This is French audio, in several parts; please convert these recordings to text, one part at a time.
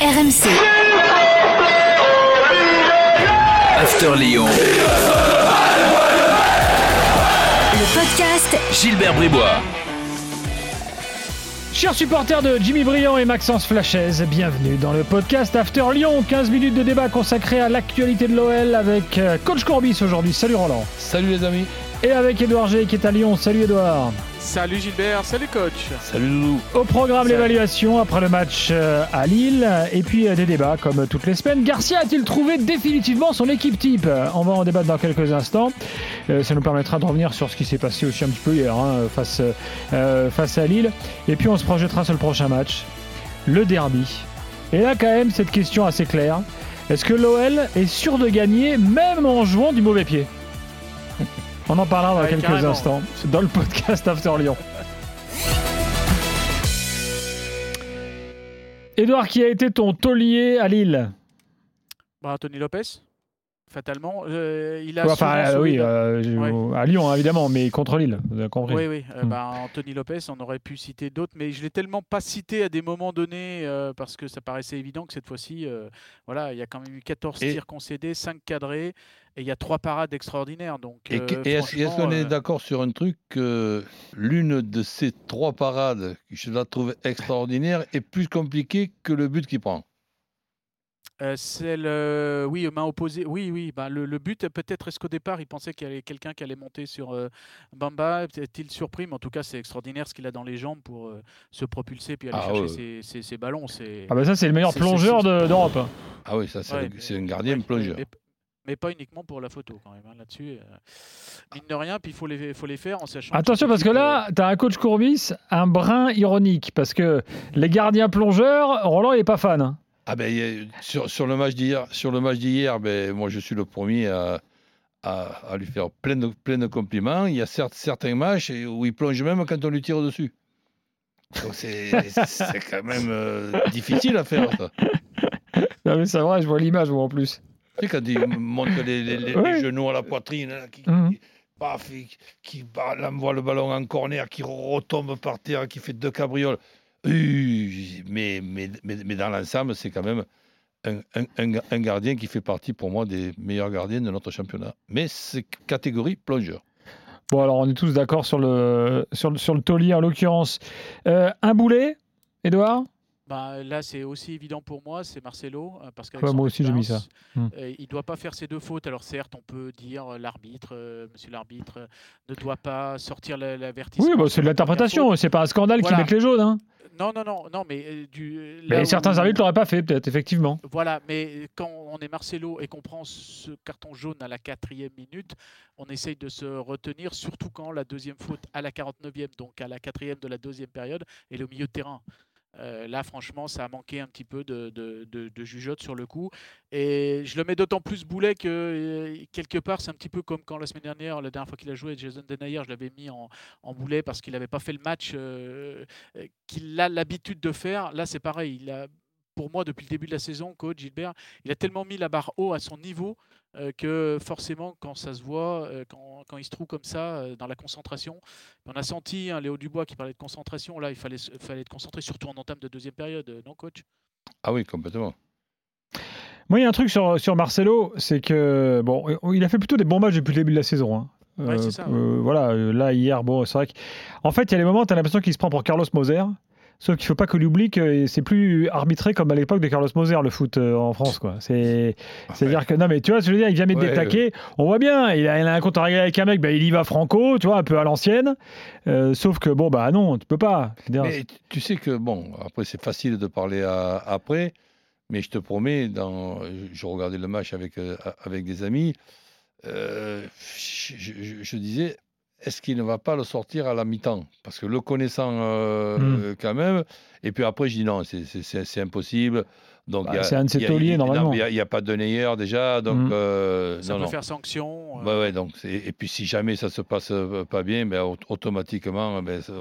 RMC. After Lyon. Le podcast Gilbert Bribois. Chers supporters de Jimmy Briand et Maxence Flachez, bienvenue dans le podcast After Lyon. 15 minutes de débat consacré à l'actualité de l'OL avec euh, Coach Corbis aujourd'hui. Salut Roland. Salut les amis. Et avec Edouard G qui est à Lyon. Salut Edouard. Salut Gilbert, salut coach. Salut Loulou. Au programme l'évaluation après le match euh, à Lille et puis euh, des débats comme toutes les semaines. Garcia a-t-il trouvé définitivement son équipe type? On va en débattre dans quelques instants. Euh, ça nous permettra de revenir sur ce qui s'est passé aussi un petit peu hier hein, face, euh, face à Lille. Et puis on se projettera sur le prochain match, le derby. Et là quand même cette question assez claire. Est-ce que l'OL est sûr de gagner même en jouant du mauvais pied? On en parlera dans Ouais, quelques carrément. instants dans le podcast After Lyon. Edouard, qui a été ton taulier à Lille? Bah, Anthony Lopez, fatalement. euh, il a Ouais, Enfin, euh, oui, euh, Ouais. à Lyon hein, évidemment, mais contre Lille, vous avez compris. Oui, oui. euh, Hmm. bah, Anthony Lopez, on aurait pu citer d'autres, mais je l'ai tellement pas cité à des moments donnés euh, parce que ça paraissait évident que cette fois-ci, euh, voilà, il y a quand même eu 14 Et- tirs concédés, 5 cadrés, et il y a 3 parades extraordinaires. Donc, Et, euh, est-ce qu'on est d'accord sur un truc que l'une de ces trois parades, je la trouve extraordinaire, est plus compliquée que le but qu'il prend? Euh, c'est le, oui, main opposée. Oui, oui. Bah, le, le but, peut-être, est-ce qu'au départ, il pensait qu'il y avait quelqu'un qui allait monter sur euh, Bamba? Est-il surpris? Mais en tout cas, c'est extraordinaire ce qu'il a dans les jambes pour euh, se propulser puis aller Ah, chercher ouais. ses, ses- ses ballons. C'est Ah bah ça c'est le meilleur plongeur de- d'Europe. hein. Ah oui, ça c'est Ouais, un- gardien ouais, plongeur. Mais, mais pas uniquement pour la photo, quand même, hein, là-dessus. euh, mine de rien, puis il faut les, faut les faire en sachant. Attention parce que là, tu as un coach Courbis, un brin ironique, parce que les gardiens plongeurs, Roland il est pas fan. Ah ben, sur, sur le match d'hier, sur le match d'hier, ben, moi je suis le premier à, à, à lui faire plein de, plein de compliments. Il y a certes, certains matchs où il plonge même quand on lui tire dessus. Donc c'est quand même euh, difficile à faire ça. Non mais c'est vrai, je vois l'image moi en plus. Tu sais, quand il monte les, les- les- Ouais. les genoux à la poitrine, là, qui, Mhm. qui- paf, qui envoie le ballon en corner, qui retombe par terre, qui fait deux cabrioles. Mais, mais, mais, mais dans l'ensemble, c'est quand même un, un- un ga- un gardien qui fait partie pour moi des meilleurs gardiens de notre championnat. Mais c'est catégorie plongeur. Bon alors on est tous d'accord sur le, sur, le- sur le taulier en l'occurrence. Euh, un boulet, Edouard Bah, là, c'est aussi évident pour moi, c'est Marcelo. euh, Parce Ouais, moi aussi, j'ai mis ça. Hmm. euh, il ne doit pas faire ces deux fautes. Alors, certes, on peut dire euh, l'arbitre, euh, monsieur l'arbitre, ne doit pas sortir la- l'avertissement. Oui, bah, c'est de l'interprétation, c'est pas un scandale qui Voilà. mettent les jaunes. Hein. Non, non, non, non, mais euh, du. Mais là certains arbitres l'auraient pas fait peut-être, effectivement. Voilà, mais quand on est Marcelo et qu'on prend ce carton jaune à la quatrième minute, on essaye de se retenir, surtout quand la deuxième faute à la 49e, donc à la quatrième de la deuxième période, est au milieu de terrain. Euh, là, franchement, ça a manqué un petit peu de, de, jugeote sur le coup. Et je le mets d'autant plus boulet que, euh, quelque part, c'est un petit peu comme quand la semaine dernière, la dernière fois qu'il a joué, Jason Denayer, je l'avais mis en, boulet parce qu'il n'avait pas fait le match euh, qu'il a l'habitude de faire. Là, c'est pareil. Il a, pour moi, depuis le début de la saison, coach Gilbert, il a tellement mis la barre haut à son niveau euh, que forcément, quand ça se voit, euh, quand, quand il se trouve comme ça euh, dans la concentration, on a senti hein, Léo Dubois qui parlait de concentration. Là, il fallait, fallait être concentré, surtout en entame de deuxième période, non, coach? Ah oui, complètement. Moi, il y a un truc sur, sur Marcelo, c'est que bon, il a fait plutôt des bons matchs depuis le début de la saison. hein. Ouais, c'est ça, ouais. euh, voilà, là hier, bon, c'est vrai qu'en fait, il y a des moments, tu as l'impression qu'il se prend pour Carlos Moser. Sauf qu'il ne faut pas que oublie que c'est plus arbitré comme à l'époque de Carlos Moser, le foot euh, en France. quoi. C'est, C'est-à-dire que, non, mais tu vois, ce que je veux dire, il vient mettre des Ouais, taquets. On voit bien, il a, il a un compte à régler avec un mec, ben, il y va franco, tu vois, un peu à l'ancienne. Euh, sauf que, bon, bah non, tu peux pas. Mais tu- sais que, bon, après, c'est facile de parler à- après, mais je te promets, dans, je regardais le match avec, euh, avec des amis, je, je- je disais, est-ce qu'il ne va pas le sortir à la mi-temps? Parce que le connaissant euh, Mm. euh, quand même, et puis après, je dis non, c'est impossible. Donc, Bah, il y a- c'est un de ses il y a- tauliers, il- non, normalement. mais Il n'y a, pas de Neyer déjà, donc Mm. euh, Ça non, peut non. faire sanction. euh, Ouais, ouais, donc et puis si jamais ça se passe euh, pas bien, au- automatiquement, ben, ça-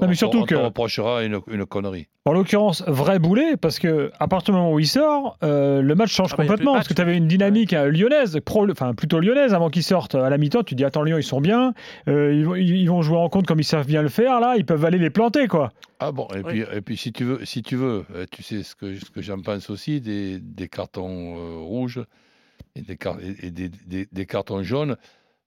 mais on, surtout on reprochera une, une connerie. En l'occurrence, vrai boulet, parce que à partir du moment où il sort, euh, le match change Ah bah, complètement. match, parce que tu avais une dynamique lyonnaise, pro- enfin plutôt lyonnaise avant qu'ils sortent à la mi-temps. Tu dis attends, Lyon, ils sont bien, euh, ils, vont, ils vont jouer en compte comme ils savent bien le faire là, ils peuvent aller les planter quoi. Ah bon, et, Oui. puis, et puis si tu veux, si tu veux, tu sais ce que, ce que j'en pense aussi des, des cartons euh, rouges et, des, car- et- et des- des- des cartons jaunes.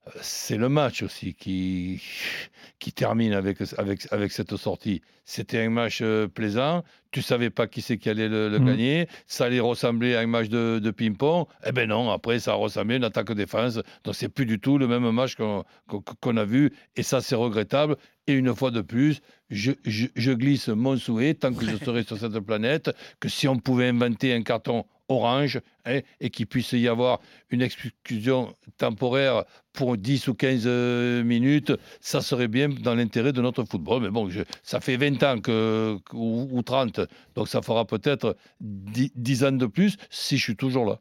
Euh, C'est le match aussi qui, qui termine avec, avec, avec cette sortie. C'était un match euh, plaisant. Tu savais pas qui c'est qui allait le, le Mhm. gagner. Ça allait ressembler à un match de, de ping-pong. Eh ben non, après, ça a ressemblé à une attaque-défense. Donc, c'est plus du tout le même match qu'on a vu. Et ça, c'est regrettable. Et une fois de plus, je, je- je glisse mon souhait, tant que je serai sur cette planète, que si on pouvait inventer un carton orange hein, et qu'il puisse y avoir une exclusion temporaire pour 10 ou 15 euh, minutes, ça serait bien dans l'intérêt de notre football. Mais bon, je- ça fait 20 ans que, que- ou, ou 30, donc ça fera peut-être 10, 10 ans de plus si je suis toujours là.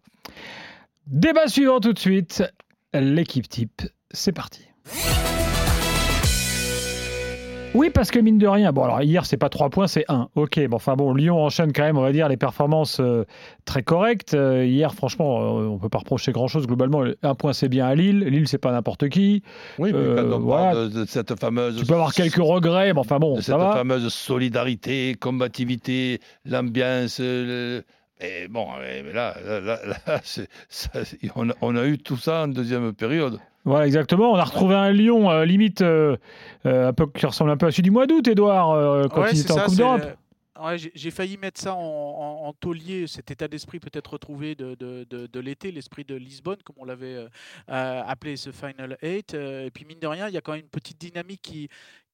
Débat suivant tout de suite. L'équipe type, c'est parti. Oui, parce que mine de rien, bon alors hier c'est pas 3 points, c'est 1. Ok, bon enfin bon, Lyon enchaîne quand même, on va dire, les performances euh, très correctes. Euh, hier, franchement, euh, on peut pas reprocher grand chose globalement. Un point c'est bien à Lille. Lille c'est pas n'importe qui. Oui, mais Euh, quand on voilà. parle de, de cette fameuse... Tu peux avoir quelques regrets, mais enfin bon, de ça cette va. fameuse solidarité, combativité, l'ambiance. le- Et bon, eh, mais là, là, là, ça, on, a, on a eu tout ça en deuxième période. Voilà, exactement. On a retrouvé un Lyon euh, limite euh, euh, un peu qui ressemble un peu à celui du mois d'août, Edouard, euh, quand Ouais, il était en Coupe d'Europe. Ouais, j'ai failli mettre ça en, en- en taulier, cet état d'esprit peut-être retrouvé de, de- de- de l'été, l'esprit de Lisbonne, comme on l'avait euh, appelé ce Final 8. et puis mine de rien, il y a quand même une petite dynamique qui,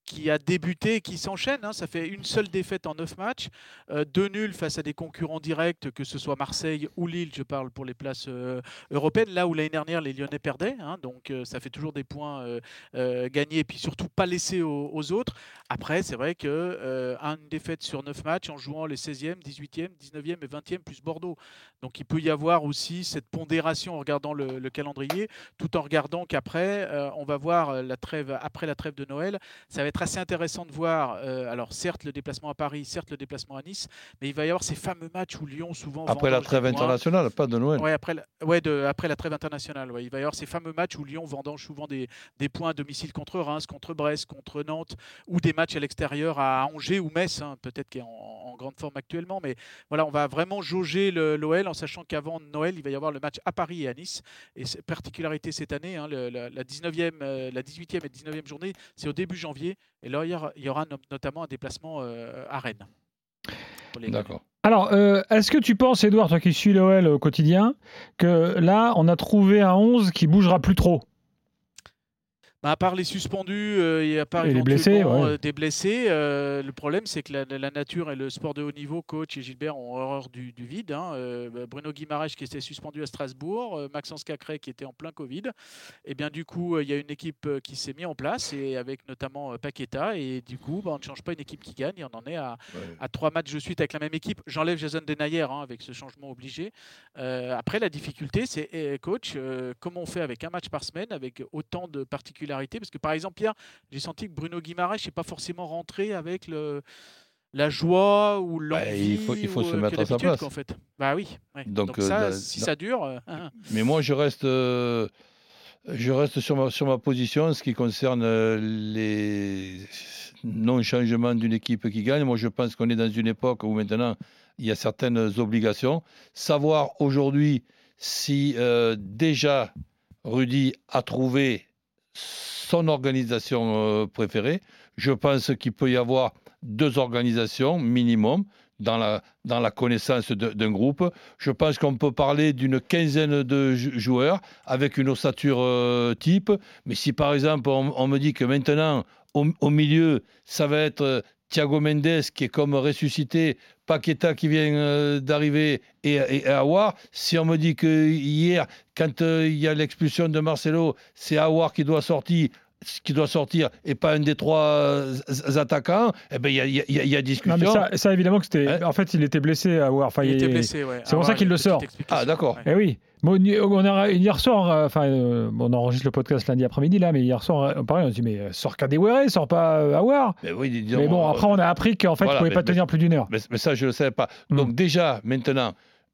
qui a débuté et qui s'enchaîne. hein. Ça fait une seule défaite en neuf matchs, euh, deux nuls face à des concurrents directs, que ce soit Marseille ou Lille, je parle pour les places euh, européennes, là où l'année dernière les Lyonnais perdaient. hein. donc euh, ça fait toujours des points euh, gagnés et puis surtout pas laissés aux, autres. Après, c'est vrai que une défaite sur 9 matchs en jouant les 16e, 18e, 19e et 20e plus Bordeaux. Donc il peut y avoir aussi cette pondération en regardant le, le calendrier, tout en regardant qu'après, on va voir la trêve, après la trêve de Noël, ça va être assez intéressant de voir, euh, alors certes le déplacement à Paris, certes le déplacement à Nice, mais il va y avoir ces fameux matchs où Lyon souvent... Après la trêve internationale, pas de Noël. Ouais, après, la, ouais, de, après la trêve internationale. ouais. Il va y avoir ces fameux matchs où Lyon vendange souvent des, des points à domicile contre Reims, contre Brest, contre Nantes, ou des matchs à l'extérieur à Angers ou Metz, hein, peut-être qui est en, en grande forme actuellement. Mais voilà, on va vraiment jauger l'OL en sachant qu'avant Noël, il va y avoir le match à Paris et à Nice. Et particularité cette année, hein, le- la, la 19e, euh, la 18e et 19e journée, c'est au début janvier. Et là, il y aura, notamment un déplacement euh, à Rennes. D'accord. Alors, euh, est-ce que tu penses, Edouard, toi qui suis l'OL au quotidien, que là, on a trouvé un 11 qui bougera plus trop? Bah, à part les suspendus euh, et à part Et les blessés, ouais. euh, des blessés, euh, le problème c'est que la, la nature et le sport de haut niveau, coach et Gilbert ont horreur du, du vide. hein. Euh, bah, Bruno Guimaraes qui était suspendu à Strasbourg, euh, Maxence Cacré qui était en plein Covid. Et bien du coup, euh, il y a une équipe qui s'est mise en place et avec notamment euh, Paqueta. Et du coup, bah, on ne change pas une équipe qui gagne. Et on en est à, Ouais. à trois matchs de suite avec la même équipe. J'enlève Jason Denayer hein, avec ce changement obligé. Euh, après, la difficulté, c'est eh, coach, euh, comment on fait avec un match par semaine, avec autant de particularités Parce que par exemple, Pierre, j'ai senti que Bruno Guimaraes n'est pas forcément rentré avec le, la joie ou l'envie. Bah, il faut- il faut se euh, mettre à sa place. En fait. Bah oui. ouais. Donc, Donc, euh, ça, si ça dure. euh. Mais moi, je reste, euh, je reste sur, ma, sur ma position en ce qui concerne les non-changements d'une équipe qui gagne. Moi, je pense qu'on est dans une époque où maintenant, il y a certaines obligations. Savoir aujourd'hui si déjà Rudy a trouvé son organisation euh, préférée. Je pense qu'il peut y avoir deux organisations minimum dans la, connaissance d'un groupe. Je pense qu'on peut parler d'une quinzaine de jou- joueurs avec une ossature euh, type. Mais si par exemple on, me dit que maintenant au, au milieu ça va être euh, Thiago Mendes qui est comme ressuscité, Paqueta qui vient euh, d'arriver et, et, si on me dit que hier quand euh, il y a l'expulsion de Marcelo, c'est Aouar qui doit sortir qui doit sortir et pas un des trois euh, attaquants, eh ben il y a, y y y discussion. Non, mais ça, ça, évidemment que c'était. Hein En fait, il était blessé à. Enfin, il il- était blessé, ouais. c'est pour Ah ça qu'il le sort. Ah, d'accord. ouais. Eh oui. Bon, on a, hier soir, euh, enfin, euh, on enregistre le podcast lundi après-midi là, mais hier soir, pareil, on se dit mais sort Kadewere, sort pas euh, Aouar. Mais oui, Mais bon, euh, après, on a appris qu'en fait, voilà, il pouvait mais- pas mais- tenir plus d'une heure. Mais, mais ça, je ne le savais pas. Mm. Donc déjà, maintenant,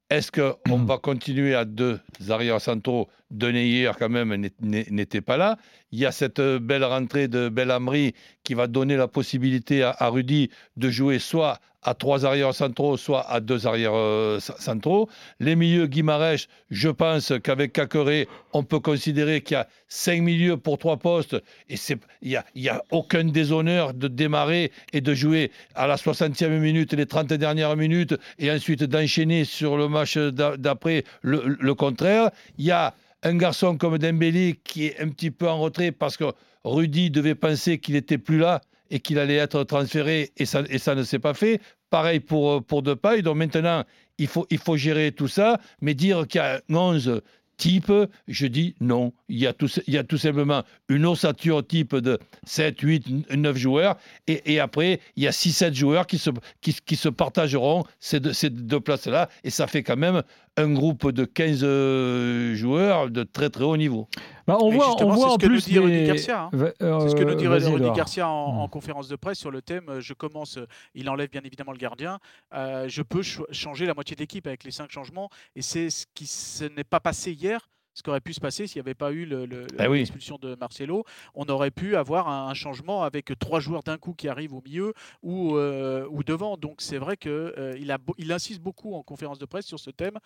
est-ce qu'on va continuer à deux arrières centraux Denis hier, quand même, n'était pas là. Il y a cette euh, belle rentrée de Belhamri qui va donner la possibilité à Rudy de jouer soit à trois arrières centraux, soit à deux arrières euh, centraux. Les milieux Guimarães, je pense qu'avec Cacqueret, on peut considérer qu'il y a cinq milieux pour trois postes et il n'y a, y a aucun déshonneur de démarrer et de jouer à la 60e minute, les 30 dernières minutes et ensuite d'enchaîner sur le match d'a- d'après le, le contraire. Il y a un garçon comme Dembélé qui est un petit peu en retrait parce que Rudy devait penser qu'il n'était plus là et qu'il allait être transféré et ça, et ça ne s'est pas fait. Pareil pour, euh, pour Depay. Donc maintenant, il faut, il faut gérer tout ça, mais dire qu'il y a 11 types, je dis non. Il y a tout, il y a tout simplement une ossature type de 7, 8, 9 joueurs et, après, il y a 6-7 joueurs qui se, qui se partageront ces deux, ces deux places-là et ça fait quand même un groupe de 15 euh, joueurs de très très haut niveau. Bah, on voit, justement, on voit c'est ce que nous plus dit Rudy les- Garcia. Va- C'est ce que nous euh, dit Rudy. Garcia en, Mm. en conférence de presse sur le thème. euh, Je commence, euh, il enlève bien évidemment le gardien. euh, je peux changer la moitié de l'équipe avec les cinq changements. Et c'est ce qui n'est pas passé hier. Ce qui aurait pu se passer s'il n'y avait pas eu le- le- oui. l'expulsion de Marcelo. On aurait pu avoir un, un changement avec trois joueurs d'un coup qui arrivent au milieu ou, euh, ou devant. Donc c'est vrai qu'il il il insiste beaucoup en conférence de presse sur ce thème.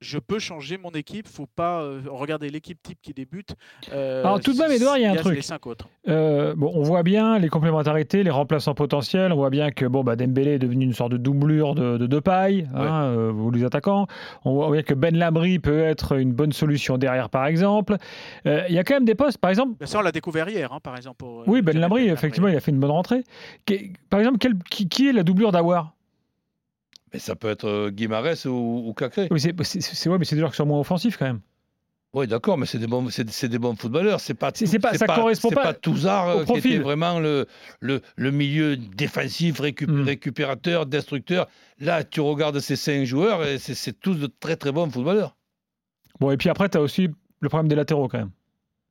Je peux changer mon équipe. faut pas euh, regarder l'équipe type qui débute. euh, Alors, tout de même, Edouard, il y a un les truc. cinq autres. Euh, bon, on voit bien les complémentarités, les remplaçants potentiels. On voit bien que bon, bah, Dembélé est devenu une sorte de doublure de, de Depay, hein, euh, vous les attaquants. On voit bien que Ben Labry peut être une bonne solution derrière, par exemple. Euh, Il y a quand même des postes, par exemple. Ça, on l'a découvert hier, hein, par exemple. pour, euh, Oui, Ben Labry, effectivement, il a fait une bonne rentrée. Qui- par exemple, quel- qui, qui est la doublure d'Awar Mais ça peut être Guimarães ou, ou Cacré. Oui, c'est- ouais, mais c'est des joueurs qui sont moins offensifs quand même. Oui, d'accord, mais c'est des bons, c'est, c'est des bons footballeurs. C'est pas, C'est- pas- ça correspond c'est pas pas Touzard au euh, qui était vraiment le, le, le milieu défensif, récup- Mm. récupérateur, destructeur. Là, tu regardes ces cinq joueurs et c'est, c'est tous de très très bons footballeurs. Bon, et puis après, tu as aussi le problème des latéraux quand même.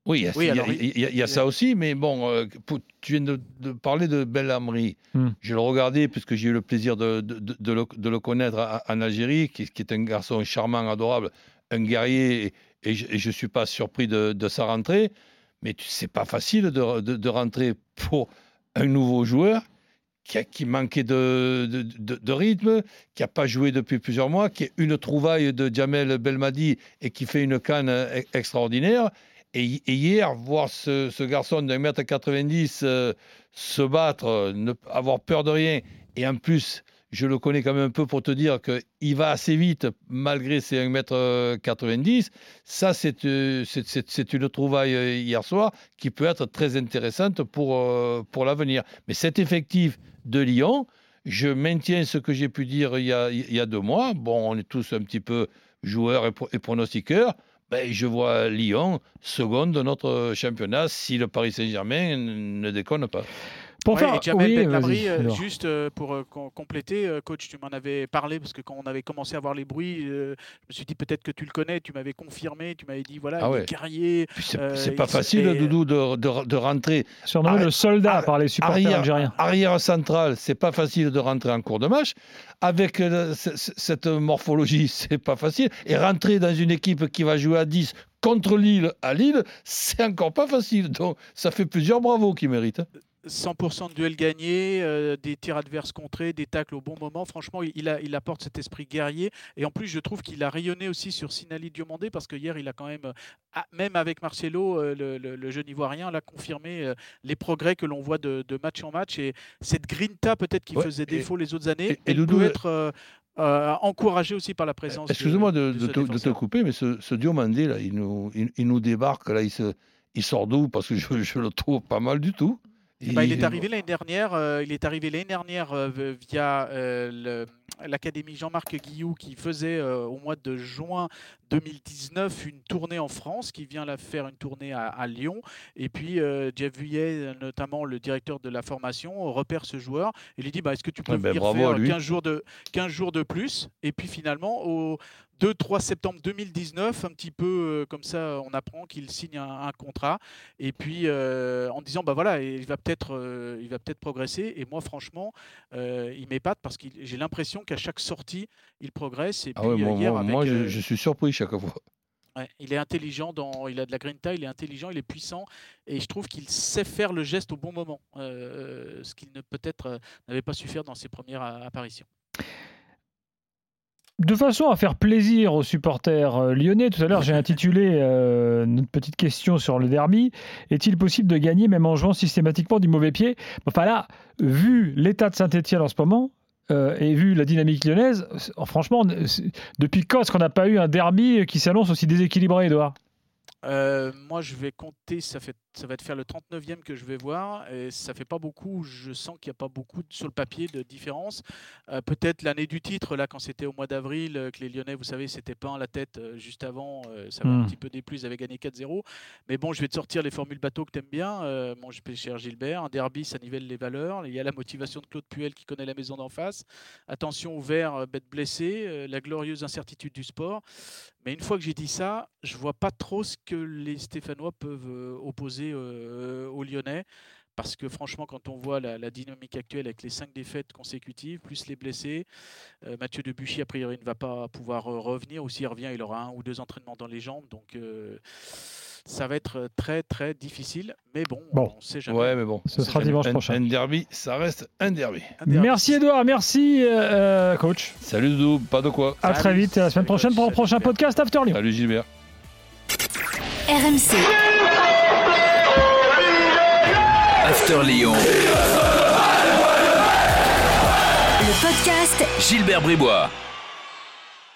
Oui, il y a, Oui, il y a- alors, il y a- il y a ça aussi, mais bon, euh, pour- tu viens de, de parler de Belhamri. Hmm. Je le regardais puisque j'ai eu le plaisir de, de- de- de le, de le connaître à- en Algérie, qui, qui est un garçon charmant, adorable, un guerrier, et, et je ne suis pas surpris de, sa rentrée. Mais c'est pas facile de, rentrer pour un nouveau joueur qui, a- manquait de, rythme, qui n'a pas joué depuis plusieurs mois, qui est une trouvaille de Jamel Belmadi et qui fait une canne e- extraordinaire. Et, hi- et hier, voir ce, ce garçon d'un mètre 90 euh, se battre, euh, ne, avoir peur de rien, et en plus, je le connais quand même un peu pour te dire qu'il va assez vite malgré ses 1 mètre 90, ça c'est euh, c'est- une trouvaille euh, hier soir qui peut être très intéressante pour, euh, pour l'avenir. Mais cet effectif de Lyon, je maintiens ce que j'ai pu dire il y, a, il y a deux mois. Bon, on est tous un petit peu joueurs et pronostiqueurs. Ben, je vois Lyon second de notre championnat si le Paris Saint-Germain ne déconne pas. Pour Ouais, faire. et Jamel oui, euh, juste euh, pour euh, com- compléter, euh, coach, tu m'en avais parlé parce que quand on avait commencé à voir les bruits, euh, je me suis dit peut-être que tu le connais, tu m'avais confirmé, tu m'avais dit voilà, Ah ouais. Puis C'est Euh, pas facile, Doudou, de, de- de rentrer Surnommé Arrête- le soldat arrête- par les supporters arrière, algériens. arrière central, c'est pas facile de rentrer en cours de match. Avec euh, cette morphologie, c'est pas facile. Et rentrer dans une équipe qui va jouer à 10 contre Lille à Lille, c'est encore pas facile. Donc ça fait plusieurs bravos qui méritent. 100% de duels gagnés, euh, des tirs adverses contrés, des tacles au bon moment. Franchement, il, il a- il apporte cet esprit guerrier. Et en plus, je trouve qu'il a rayonné aussi sur Sinali Diomandé parce que hier, il a quand même, euh, même avec Marcelo, euh, le, le- le jeune Ivoirien, l'a confirmé euh, les progrès que l'on voit de, de match en match. Et cette grinta, peut-être qui Ouais, faisait défaut les autres années, et- et elle peut être euh, euh, encouragée aussi par la présence. Excuse-moi de, de de ce te, couper, mais ce, ce Diomandé, là, il nous, il, il nous débarque, là, il, se, il sort d'où? Parce que je, je le trouve pas mal du tout. Eh ben, il est arrivé l'année dernière. euh, il est arrivé l'année dernière euh, via euh, le- l'académie Jean-Marc Guillou qui faisait euh, au mois de juin 2019 une tournée en France, qui vient la faire une tournée à, à Lyon. Et puis euh, Jeff Vuillet, notamment le directeur de la formation, repère ce joueur et lui dit bah, Est-ce que tu peux ben, venir faire lui. 15 jours, de, 15 jours de plus? Et puis finalement, au 2-3 septembre 2019, un petit peu euh, comme ça, on apprend qu'il signe un, un contrat. Et puis en disant bah voilà, il va peut-être peut-être progresser. Et moi franchement, il m'épate parce que j'ai l'impression qu'à chaque sortie, il progresse. Et Ah puis ouais, euh, moi, hier moi- avec, moi, je, euh, je suis surpris chaque fois. Ouais, il est intelligent, dans, il a de la grinta, il est intelligent, il est puissant et je trouve qu'il sait faire le geste au bon moment, euh, ce qu'il ne peut-être euh, n'avait pas su faire dans ses premières apparitions. De façon à faire plaisir aux supporters euh, lyonnais, tout à l'heure j'ai intitulé euh, notre petite question sur le derby. Est-il possible de gagner même en jouant systématiquement du mauvais pied? Enfin là, vu l'état de Saint-Etienne en ce moment, euh, et vu la dynamique lyonnaise, c'est- franchement, depuis quand est-ce qu'on n'a pas eu un derby qui s'annonce aussi déséquilibré, Edouard Euh, moi, je vais compter, ça, fait, ça va te faire le 39e que je vais voir, et ça fait pas beaucoup, je sens qu'il n'y a pas beaucoup de- sur le papier de différence. Euh, Peut-être l'année du titre, là, quand c'était au mois d'avril, euh, que les Lyonnais, vous savez, s'étaient peint la tête euh, juste avant, ça va Mm. un petit peu déplu, ils avaient gagné 4-0. Mais bon, je vais te sortir les formules bateau que tu aimes bien, mon cher Gilbert. Un derby, ça nivelle les valeurs. Il y a la motivation de Claude Puel qui connaît la maison d'en face. Attention au vert, bête blessée, la glorieuse incertitude du sport. Mais une fois que j'ai dit ça, je vois pas trop ce que les Stéphanois peuvent opposer euh, aux Lyonnais. Parce que franchement, quand on voit la, la dynamique actuelle avec les cinq défaites consécutives, plus les blessés, euh, Mathieu Debuchy, a priori, ne va pas pouvoir euh, revenir. Ou s'il revient, il aura un ou deux entraînements dans les jambes. Donc, euh, ça va être très, très difficile. Mais bon, Bon. on sait jamais. Ouais, mais bon. Ce sera dimanche un- prochain. Un derby, ça reste un derby. Un derby. Merci Edouard, merci euh, euh, coach. Salut Doudou, pas de quoi. À Salut, très vite, à la semaine salut, prochaine pour un prochain Gilbert. podcast After Lyon. Salut Gilbert. RMC, After Lyon. le podcast Gilbert Bribois.